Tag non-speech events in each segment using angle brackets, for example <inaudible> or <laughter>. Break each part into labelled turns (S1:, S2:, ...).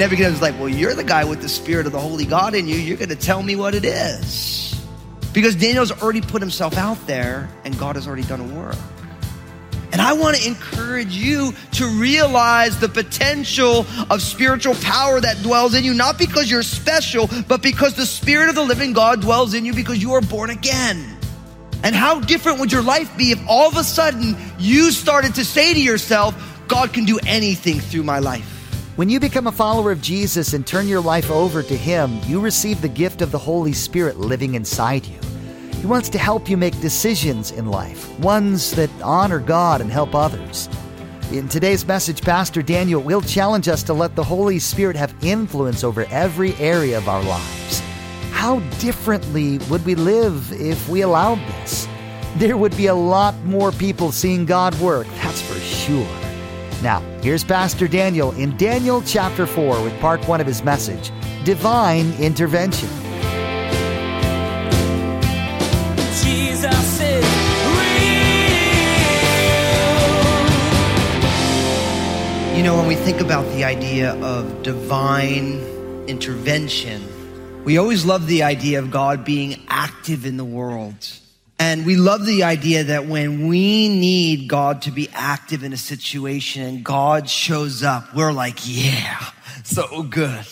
S1: Nebuchadnezzar's like, well, you're the guy with the spirit of the holy God in you. You're going to tell me what it is. Because Daniel's already put himself out there and God has already done a work. And I want to encourage you to realize the potential of spiritual power that dwells in you, not because you're special, but because the Spirit of the living God dwells in you because you are born again. And how different would your life be if all of a sudden you started to say to yourself, God can do anything through my life?
S2: When you become a follower of Jesus and turn your life over to Him, you receive the gift of the Holy Spirit living inside you. He wants to help you make decisions in life, ones that honor God and help others. In today's message, Pastor Daniel will challenge us to let the Holy Spirit have influence over every area of our lives. How differently would we live if we allowed this? There would be a lot more people seeing God work, that's for sure. Now, here's Pastor Daniel in Daniel chapter 4 with part 1 of his message Divine Intervention.
S3: Jesus is real.
S1: You know, when we think about the idea of divine intervention, we always love the idea of God being active in the world. And we love the idea that when we need God to be active in a situation and God shows up, we're like, yeah, so good.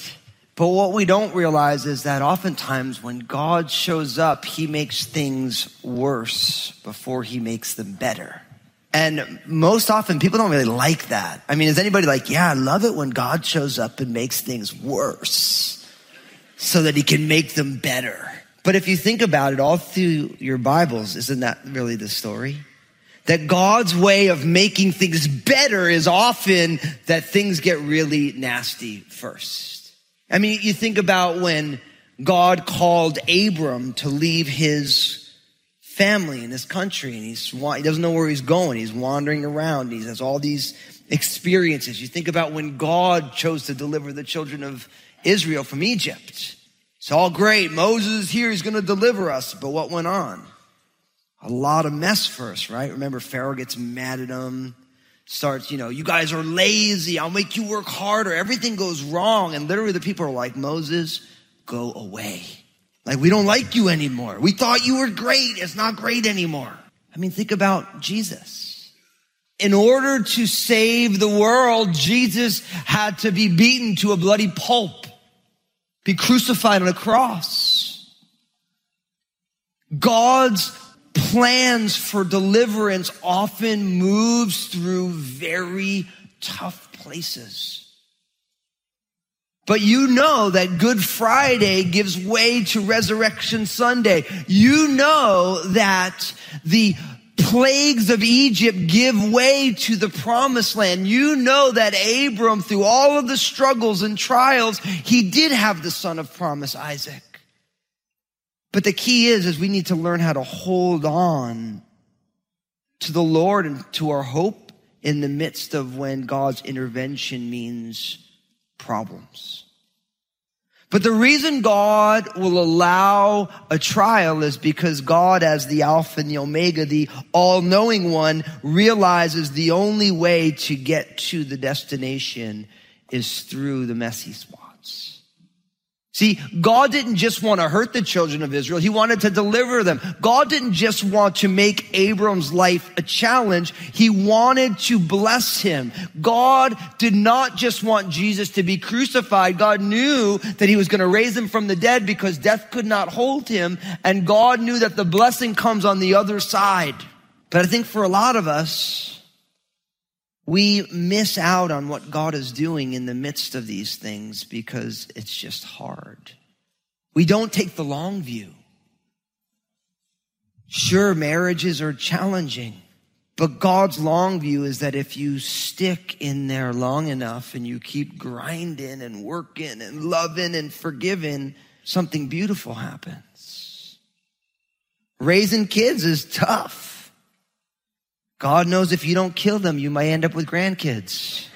S1: But what we don't realize is that oftentimes when God shows up, he makes things worse before he makes them better. And most often people don't really like that. I mean, is anybody like, yeah, I love it when God shows up and makes things worse so that he can make them better. But if you think about it all through your Bibles, isn't that really the story? That God's way of making things better is often that things get really nasty first. I mean, you think about when God called Abram to leave his family and his country and he's, he doesn't know where he's going. He's wandering around. He has all these experiences. You think about when God chose to deliver the children of Israel from Egypt. It's all great. Moses is here. He's going to deliver us. But what went on? A lot of mess first, right? Remember, Pharaoh gets mad at him, starts, you know, you guys are lazy. I'll make you work harder. Everything goes wrong. And literally the people are like, Moses, go away. Like, we don't like you anymore. We thought you were great. It's not great anymore. I mean, think about Jesus. In order to save the world, Jesus had to be beaten to a bloody pulp be crucified on a cross. God's plans for deliverance often moves through very tough places. But you know that Good Friday gives way to Resurrection Sunday. You know that the plagues of Egypt give way to the promised land. You know that Abram, through all of the struggles and trials, he did have the son of promise, Isaac. But the key is, is we need to learn how to hold on to the Lord and to our hope in the midst of when God's intervention means problems. But the reason God will allow a trial is because God, as the Alpha and the Omega, the all knowing one, realizes the only way to get to the destination is through the messy spots. See, God didn't just want to hurt the children of Israel. He wanted to deliver them. God didn't just want to make Abram's life a challenge. He wanted to bless him. God did not just want Jesus to be crucified. God knew that he was going to raise him from the dead because death could not hold him. And God knew that the blessing comes on the other side. But I think for a lot of us, we miss out on what God is doing in the midst of these things because it's just hard. We don't take the long view. Sure, marriages are challenging, but God's long view is that if you stick in there long enough and you keep grinding and working and loving and forgiving, something beautiful happens. Raising kids is tough. God knows if you don't kill them, you might end up with grandkids.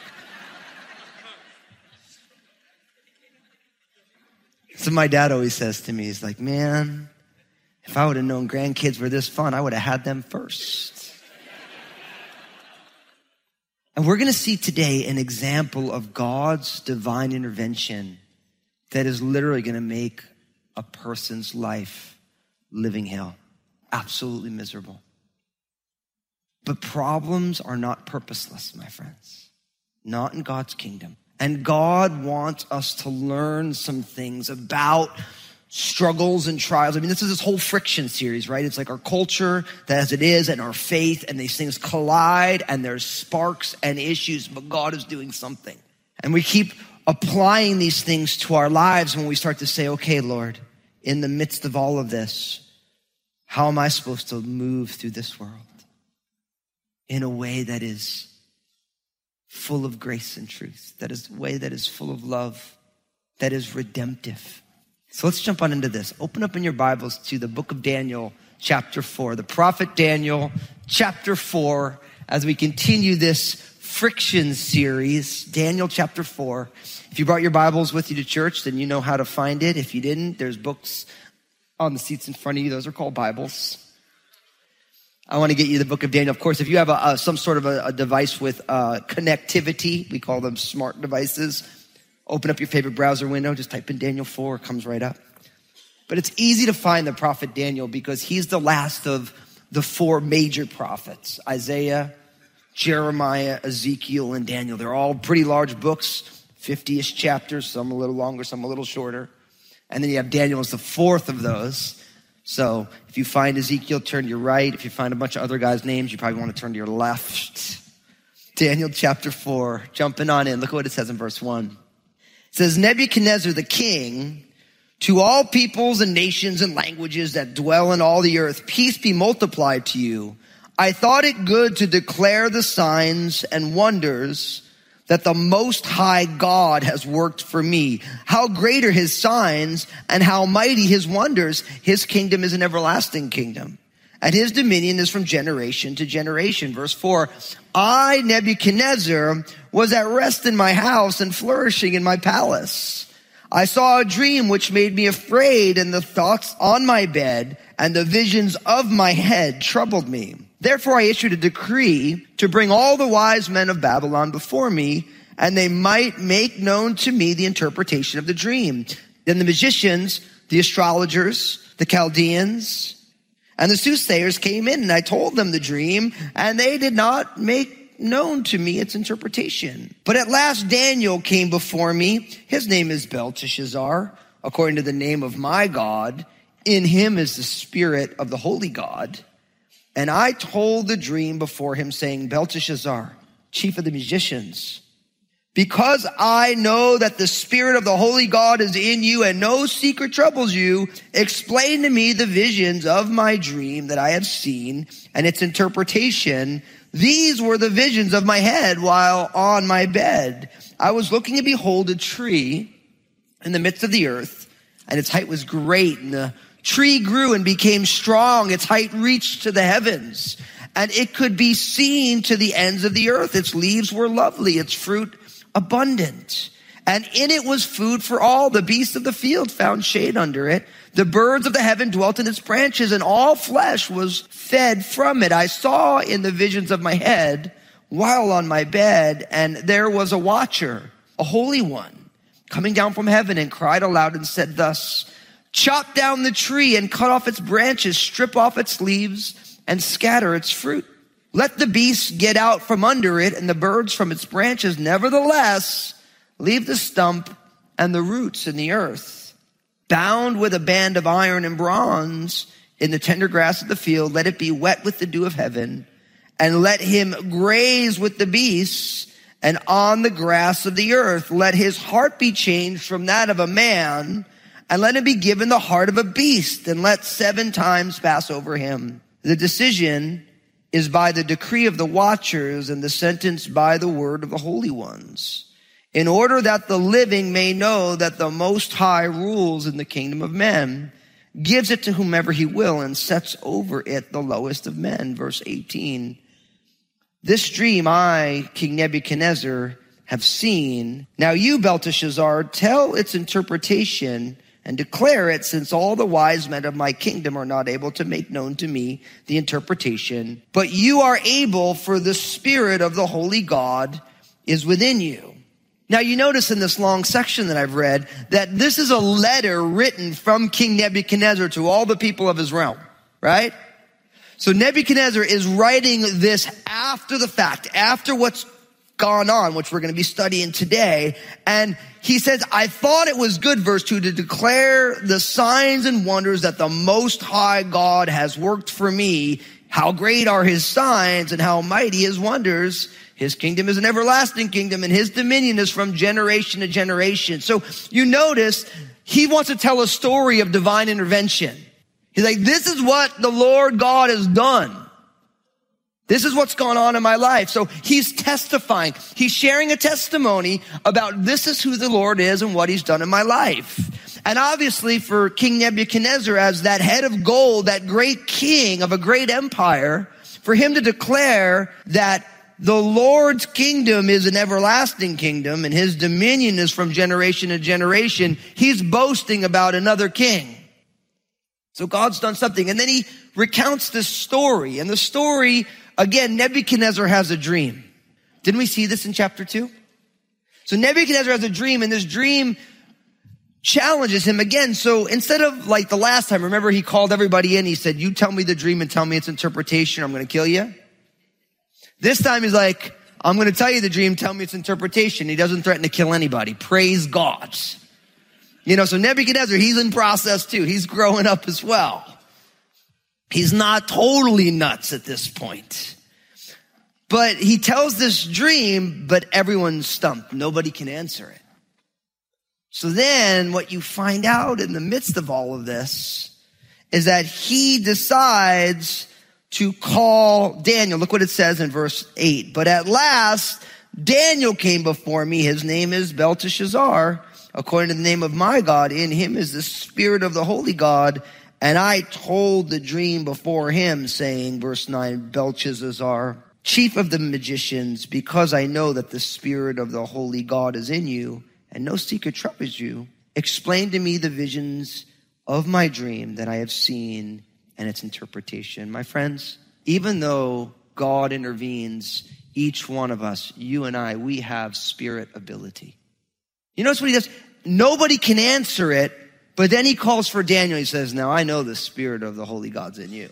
S1: So my dad always says to me, he's like, man, if I would have known grandkids were this fun, I would have had them first. and we're going to see today an example of God's divine intervention that is literally going to make a person's life living hell. Absolutely miserable. But problems are not purposeless, my friends. Not in God's kingdom. And God wants us to learn some things about struggles and trials. I mean, this is this whole friction series, right? It's like our culture as it is and our faith and these things collide and there's sparks and issues, but God is doing something. And we keep applying these things to our lives when we start to say, okay, Lord, in the midst of all of this, how am I supposed to move through this world in a way that is full of grace and truth, that is a way that is full of love, that is redemptive. So let's jump on into this. Open up in your Bibles to the book of Daniel, chapter 4, the prophet Daniel, chapter 4, as we continue this friction series, Daniel chapter 4. If you brought your Bibles with you to church, then you know how to find it. If you didn't, there's books on the seats in front of you. Those are called Bibles. I want to get you the book of Daniel. Of course, if you have a, a, some sort of a, a device with uh, connectivity, we call them smart devices, open up your favorite browser window, just type in Daniel 4, it comes right up. But it's easy to find the prophet Daniel because he's the last of the four major prophets Isaiah, Jeremiah, Ezekiel, and Daniel. They're all pretty large books, 50 ish chapters, some a little longer, some a little shorter. And then you have Daniel as the fourth of those. So if you find Ezekiel, turn to your right. If you find a bunch of other guys' names, you probably want to turn to your left. Daniel chapter 4, jumping on in. Look at what it says in verse 1. It says, Nebuchadnezzar the king, to all peoples and nations and languages that dwell in all the earth, peace be multiplied to you. I thought it good to declare the signs and wonders that the most high God has worked for me. How great are his signs and how mighty his wonders. His kingdom is an everlasting kingdom and his dominion is from generation to generation. Verse four, I, Nebuchadnezzar, was at rest in my house and flourishing in my palace. I saw a dream which made me afraid and the thoughts on my bed and the visions of my head troubled me. Therefore I issued a decree to bring all the wise men of Babylon before me and they might make known to me the interpretation of the dream. Then the magicians, the astrologers, the Chaldeans, and the soothsayers came in and I told them the dream and they did not make known to me its interpretation. But at last Daniel came before me. His name is Belteshazzar, according to the name of my God. In him is the spirit of the holy God. And I told the dream before him saying, Belteshazzar, chief of the magicians, because I know that the spirit of the holy God is in you and no secret troubles you, explain to me the visions of my dream that I have seen and its interpretation. These were the visions of my head while on my bed. I was looking and behold a tree in the midst of the earth and its height was great and the tree grew and became strong. Its height reached to the heavens and it could be seen to the ends of the earth. Its leaves were lovely. Its fruit abundant. And in it was food for all. The beasts of the field found shade under it. The birds of the heaven dwelt in its branches and all flesh was fed from it. I saw in the visions of my head while on my bed and there was a watcher, a holy one coming down from heaven and cried aloud and said thus, chop down the tree and cut off its branches, strip off its leaves and scatter its fruit. Let the beasts get out from under it and the birds from its branches. Nevertheless, leave the stump and the roots in the earth. Bound with a band of iron and bronze in the tender grass of the field, let it be wet with the dew of heaven and let him graze with the beasts and on the grass of the earth. Let his heart be changed from that of a man and let him be given the heart of a beast and let seven times pass over him. The decision is by the decree of the watchers and the sentence by the word of the holy ones, in order that the living may know that the Most High rules in the kingdom of men, gives it to whomever he will, and sets over it the lowest of men. Verse 18. This dream I, King Nebuchadnezzar, have seen. Now you, Belteshazzar, tell its interpretation and declare it since all the wise men of my kingdom are not able to make known to me the interpretation. But you are able for the spirit of the holy God is within you. Now you notice in this long section that I've read that this is a letter written from King Nebuchadnezzar to all the people of his realm, right? So Nebuchadnezzar is writing this after the fact, after what's gone on, which we're going to be studying today. And he says, I thought it was good, verse two, to declare the signs and wonders that the most high God has worked for me. How great are his signs and how mighty his wonders. His kingdom is an everlasting kingdom and his dominion is from generation to generation. So you notice he wants to tell a story of divine intervention. He's like, this is what the Lord God has done. This is what's gone on in my life. So he's testifying. He's sharing a testimony about this is who the Lord is and what he's done in my life. And obviously for King Nebuchadnezzar as that head of gold, that great king of a great empire, for him to declare that the Lord's kingdom is an everlasting kingdom and his dominion is from generation to generation, he's boasting about another king. So God's done something. And then he recounts this story. And the story, again, Nebuchadnezzar has a dream. Didn't we see this in chapter two? So Nebuchadnezzar has a dream and this dream challenges him again. So instead of like the last time, remember he called everybody in. He said, you tell me the dream and tell me its interpretation. I'm going to kill you. This time he's like, I'm going to tell you the dream. Tell me its interpretation. He doesn't threaten to kill anybody. Praise God. You know, so Nebuchadnezzar, he's in process too. He's growing up as well. He's not totally nuts at this point. But he tells this dream, but everyone's stumped. Nobody can answer it. So then what you find out in the midst of all of this is that he decides to call Daniel. Look what it says in verse 8. But at last, Daniel came before me. His name is Belteshazzar according to the name of my God. In him is the spirit of the holy God. And I told the dream before him, saying, verse 9, Belshazzar, chief of the magicians, because I know that the spirit of the holy God is in you, and no secret troubles you, explain to me the visions of my dream that I have seen and its interpretation. My friends, even though God intervenes, each one of us, you and I, we have spirit ability. You notice what he does? Nobody can answer it, but then he calls for Daniel. He says, Now I know the Spirit of the Holy God's in you.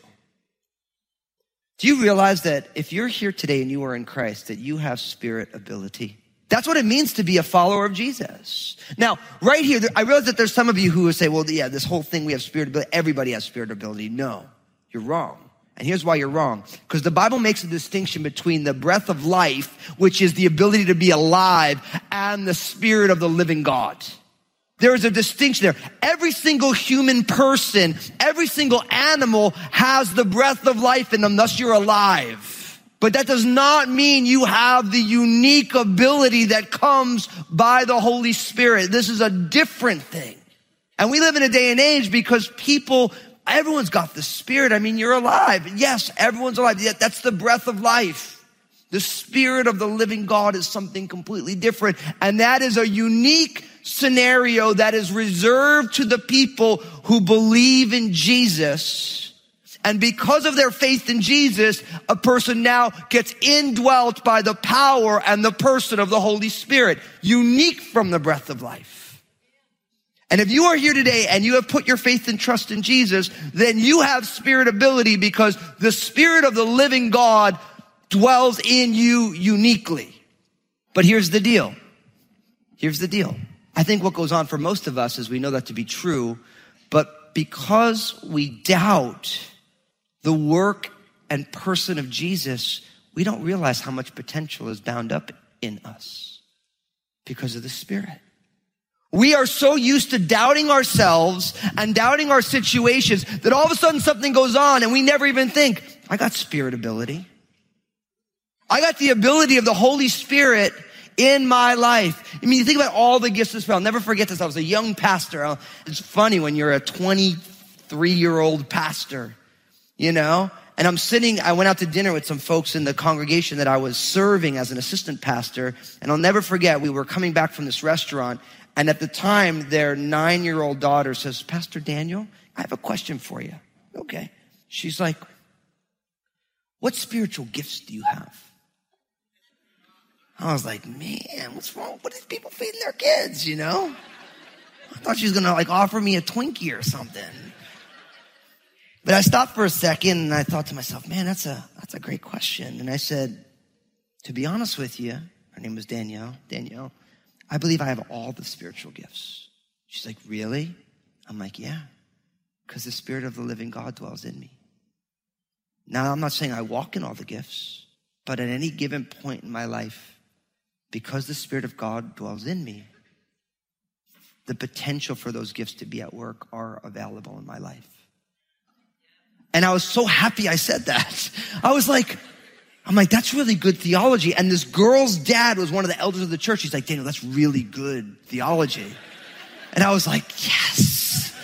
S1: Do you realize that if you're here today and you are in Christ, that you have spirit ability? That's what it means to be a follower of Jesus. Now, right here, I realize that there's some of you who would say, well, yeah, this whole thing, we have spirit ability. Everybody has spirit ability. No, you're wrong. And here's why you're wrong. Because the Bible makes a distinction between the breath of life, which is the ability to be alive, and the spirit of the living God. There is a distinction there. Every single human person, every single animal has the breath of life in them, thus you're alive. But that does not mean you have the unique ability that comes by the Holy Spirit. This is a different thing. And we live in a day and age because people Everyone's got the spirit. I mean, you're alive. Yes, everyone's alive. That's the breath of life. The spirit of the living God is something completely different. And that is a unique scenario that is reserved to the people who believe in Jesus. And because of their faith in Jesus, a person now gets indwelt by the power and the person of the Holy Spirit, unique from the breath of life. And if you are here today and you have put your faith and trust in Jesus, then you have spirit ability because the spirit of the living God dwells in you uniquely. But here's the deal. Here's the deal. I think what goes on for most of us is we know that to be true, but because we doubt the work and person of Jesus, we don't realize how much potential is bound up in us because of the Spirit. We are so used to doubting ourselves and doubting our situations that all of a sudden something goes on and we never even think, I got spirit ability. I got the ability of the Holy Spirit in my life. I mean, you think about all the gifts the I'll never forget this. I was a young pastor. It's funny when you're a 23 year old pastor, you know, And I'm sitting, I went out to dinner with some folks in the congregation that I was serving as an assistant pastor. And I'll never forget, we were coming back from this restaurant. And at the time, their nine year old daughter says, Pastor Daniel, I have a question for you. Okay. She's like, What spiritual gifts do you have? I was like, Man, what's wrong? What is people feeding their kids, you know? I thought she was gonna like offer me a Twinkie or something. But I stopped for a second and I thought to myself, man, that's a, that's a great question. And I said, to be honest with you, her name was Danielle, Danielle, I believe I have all the spiritual gifts. She's like, really? I'm like, yeah, because the spirit of the living God dwells in me. Now, I'm not saying I walk in all the gifts, but at any given point in my life, because the spirit of God dwells in me, the potential for those gifts to be at work are available in my life. And I was so happy I said that. <laughs> I was like, I'm like, that's really good theology. And this girl's dad was one of the elders of the church. He's like, Daniel, that's really good theology. And I was like, yes.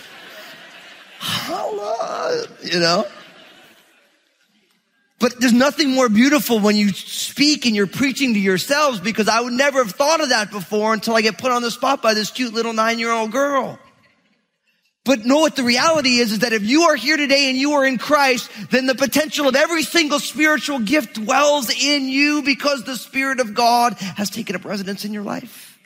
S1: Hello, you know? But there's nothing more beautiful when you speak and you're preaching to yourselves because I would never have thought of that before until I get put on the spot by this cute little nine year old girl. But know what the reality is, is that if you are here today and you are in Christ, then the potential of every single spiritual gift dwells in you because the Spirit of God has taken up residence in your life.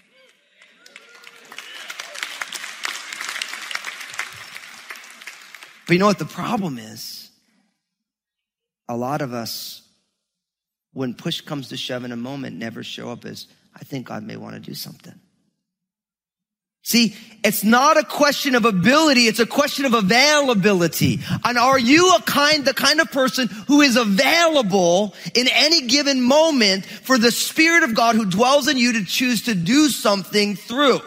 S1: But you know what the problem is? A lot of us, when push comes to shove in a moment, never show up as, I think God may want to do something. See, it's not a question of ability, it's a question of availability. And are you a kind, the kind of person who is available in any given moment for the Spirit of God who dwells in you to choose to do something through?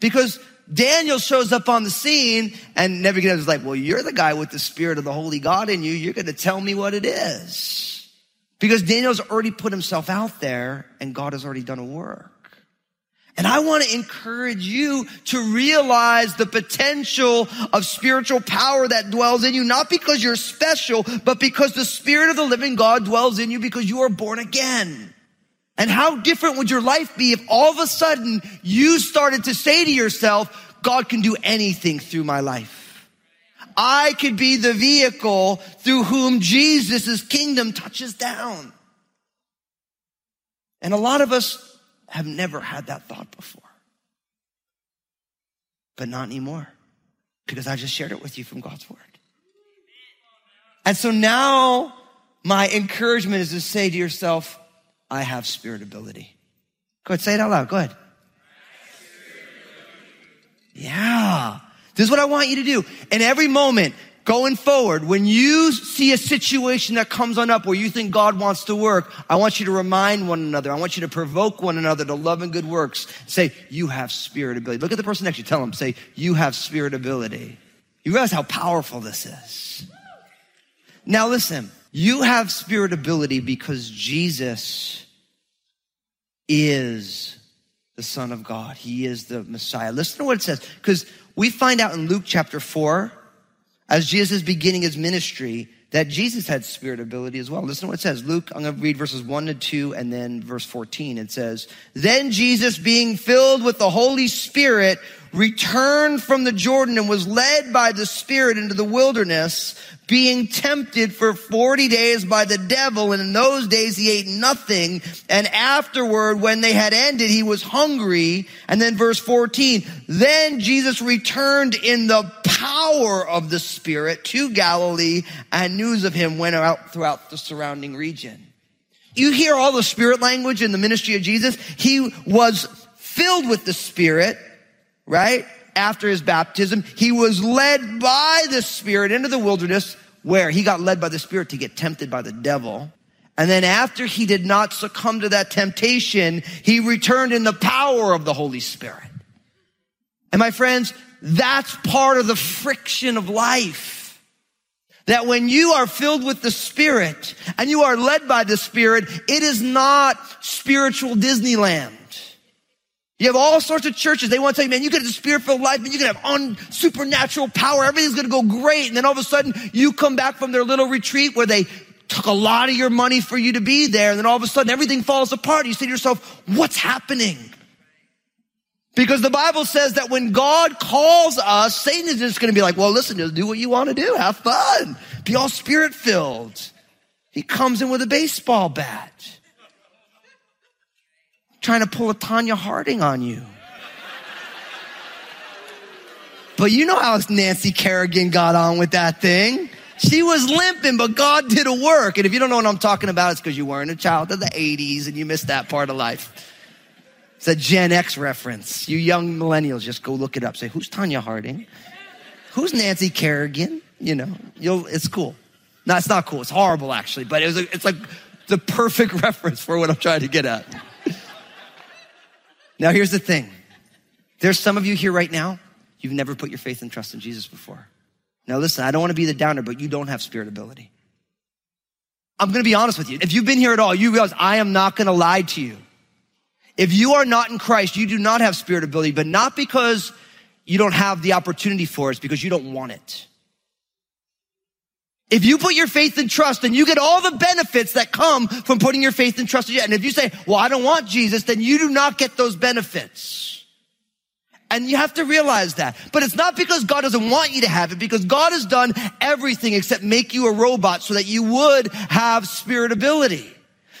S1: Because Daniel shows up on the scene and Nebuchadnezzar's like, well, you're the guy with the Spirit of the Holy God in you. You're going to tell me what it is. Because Daniel's already put himself out there and God has already done a work. And I want to encourage you to realize the potential of spiritual power that dwells in you, not because you're special, but because the Spirit of the living God dwells in you because you are born again. And how different would your life be if all of a sudden you started to say to yourself, God can do anything through my life. I could be the vehicle through whom Jesus' kingdom touches down. And a lot of us have never had that thought before. But not anymore because I just shared it with you from God's word. And so now my encouragement is to say to yourself, I have spirit ability. Go ahead, say it out loud. Go ahead. Yeah. This is what I want you to do. In every moment, going forward, when you see a situation that comes on up where you think God wants to work, I want you to remind one another. I want you to provoke one another to love and good works. Say, you have spirit ability. Look at the person next to you. Tell them, say, you have spirit ability. You realize how powerful this is. Now listen, you have spirit ability because Jesus is the Son of God. He is the Messiah. Listen to what it says. Because we find out in Luke chapter 4, as Jesus is beginning his ministry, that Jesus had spirit ability as well. Listen to what it says. Luke, I'm going to read verses 1 to 2 and then verse 14. It says, Then Jesus, being filled with the Holy Spirit, returned from the Jordan and was led by the Spirit into the wilderness, being tempted for 40 days by the devil. And in those days he ate nothing. And afterward, when they had ended, he was hungry. And then verse 14, then Jesus returned in the power of the Spirit to Galilee and news of him went out throughout the surrounding region. You hear all the spirit language in the ministry of Jesus. He was filled with the Spirit right? After his baptism, he was led by the Spirit into the wilderness where he got led by the Spirit to get tempted by the devil. And then after he did not succumb to that temptation, he returned in the power of the Holy Spirit. And my friends, that's part of the friction of life. That when you are filled with the Spirit and you are led by the Spirit, it is not spiritual Disneyland. You have all sorts of churches. They want to tell you, man, you get a spirit filled life and you can have un- supernatural power. Everything's going to go great. And then all of a sudden you come back from their little retreat where they took a lot of your money for you to be there. And then all of a sudden everything falls apart. You say to yourself, what's happening? Because the Bible says that when God calls us, Satan is just going to be like, well, listen, just do what you want to do. Have fun. Be all spirit filled. He comes in with a baseball bat. Trying to pull a Tonya Harding on you. But you know how Nancy Kerrigan got on with that thing. She was limping, but God did a work. And if you don't know what I'm talking about, it's because you weren't a child of the 80s and you missed that part of life. It's a Gen X reference. You young millennials, just go look it up. Say, who's Tonya Harding? Who's Nancy Kerrigan? You know, you'll, it's cool. No, it's not cool. It's horrible, actually. But it was a, it's like the perfect <laughs> reference for what I'm trying to get at. Now, here's the thing. There's some of you here right now, you've never put your faith and trust in Jesus before. Now, listen, I don't want to be the downer, but you don't have spirit ability. I'm going to be honest with you. If you've been here at all, you realize I am not going to lie to you. If you are not in Christ, you do not have spirit ability, but not because you don't have the opportunity for it, it's because you don't want it. If you put your faith and trust and you get all the benefits that come from putting your faith and trust in Jesus, and if you say, well, I don't want Jesus, then you do not get those benefits. And you have to realize that. But it's not because God doesn't want you to have it, because God has done everything except make you a robot so that you would have spirit ability.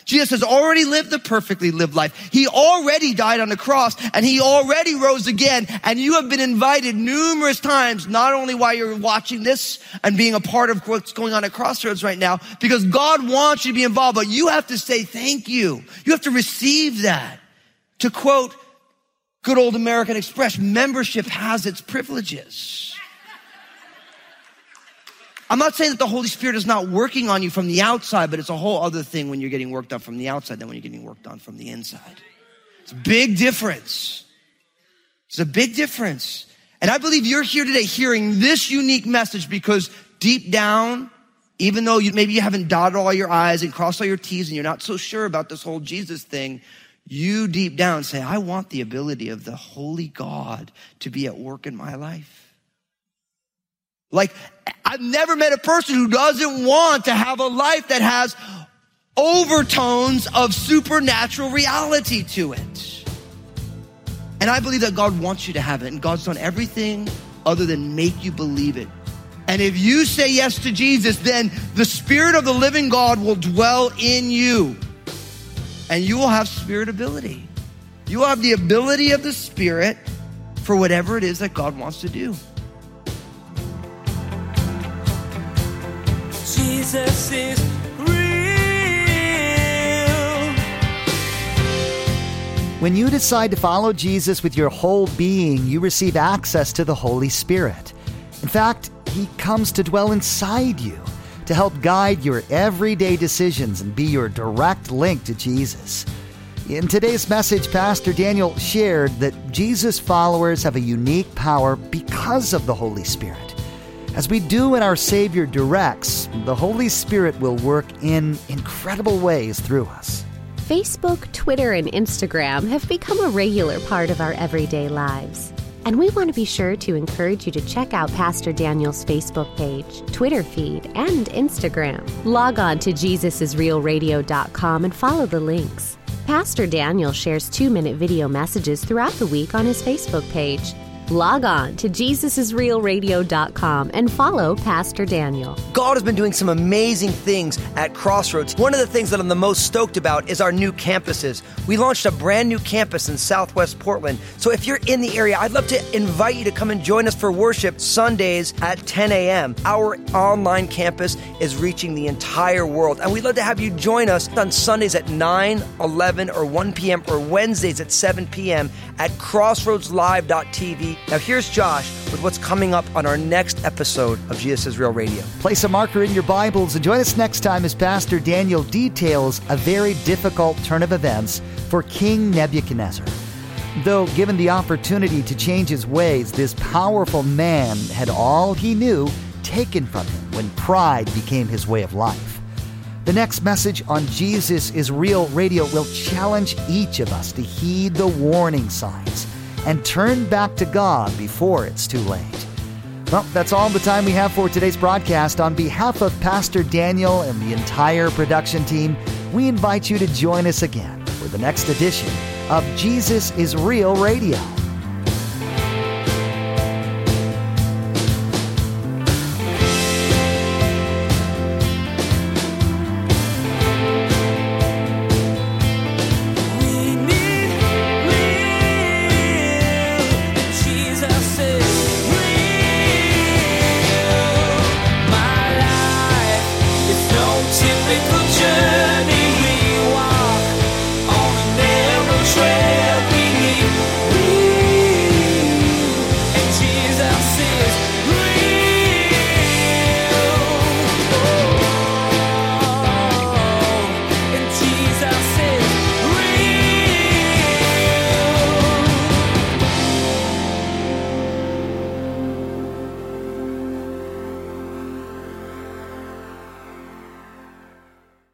S1: Jesus has already lived the perfectly lived life. He already died on the cross and he already rose again. And you have been invited numerous times, not only while you're watching this and being a part of what's going on at Crossroads right now, because God wants you to be involved, but you have to say thank you. You have to receive that. To quote good old American Express, membership has its privileges. I'm not saying that the Holy Spirit is not working on you from the outside, but it's a whole other thing when you're getting worked on from the outside than when you're getting worked on from the inside. It's a big difference. It's a big difference. And I believe you're here today hearing this unique message because deep down, even though you, maybe you haven't dotted all your I's and crossed all your T's and you're not so sure about this whole Jesus thing, you deep down say, I want the ability of the Holy God to be at work in my life. Like, I've never met a person who doesn't want to have a life that has overtones of supernatural reality to it. And I believe that God wants you to have it, and God's done everything other than make you believe it. And if you say yes to Jesus, then the Spirit of the living God will dwell in you, and you will have spirit ability. You will have the ability of the Spirit for whatever it is that God wants to do.
S3: Jesus is real.
S2: When you decide to follow Jesus with your whole being, you receive access to the Holy Spirit. In fact, He comes to dwell inside you to help guide your everyday decisions and be your direct link to Jesus. In today's message, Pastor Daniel shared that Jesus followers have a unique power because of the Holy Spirit. As we do when our Savior directs, the Holy Spirit will work in incredible ways through us.
S4: Facebook, Twitter, and Instagram have become a regular part of our everyday lives. And we want to be sure to encourage you to check out Pastor Daniel's Facebook page, Twitter feed, and Instagram. Log on to JesusIsRealRadio.com and follow the links. Pastor Daniel shares two minute video messages throughout the week on his Facebook page. Log on to JesusIsRealRadio.com and follow Pastor Daniel.
S5: God has been doing some amazing things at Crossroads. One of the things that I'm the most stoked about is our new campuses. We launched a brand new campus in Southwest Portland. So if you're in the area, I'd love to invite you to come and join us for worship Sundays at 10 a.m. Our online campus is reaching the entire world, and we'd love to have you join us on Sundays at 9, 11, or 1 p.m., or Wednesdays at 7 p.m. at crossroadslive.tv. Now, here's Josh with what's coming up on our next episode of Jesus is Real Radio.
S2: Place a marker in your Bibles and join us next time as Pastor Daniel details a very difficult turn of events for King Nebuchadnezzar. Though given the opportunity to change his ways, this powerful man had all he knew taken from him when pride became his way of life. The next message on Jesus is Real Radio will challenge each of us to heed the warning signs and turn back to God before it's too late. Well, that's all the time we have for today's broadcast. On behalf of Pastor Daniel and the entire production team, we invite you to join us again for the next edition of Jesus is Real Radio.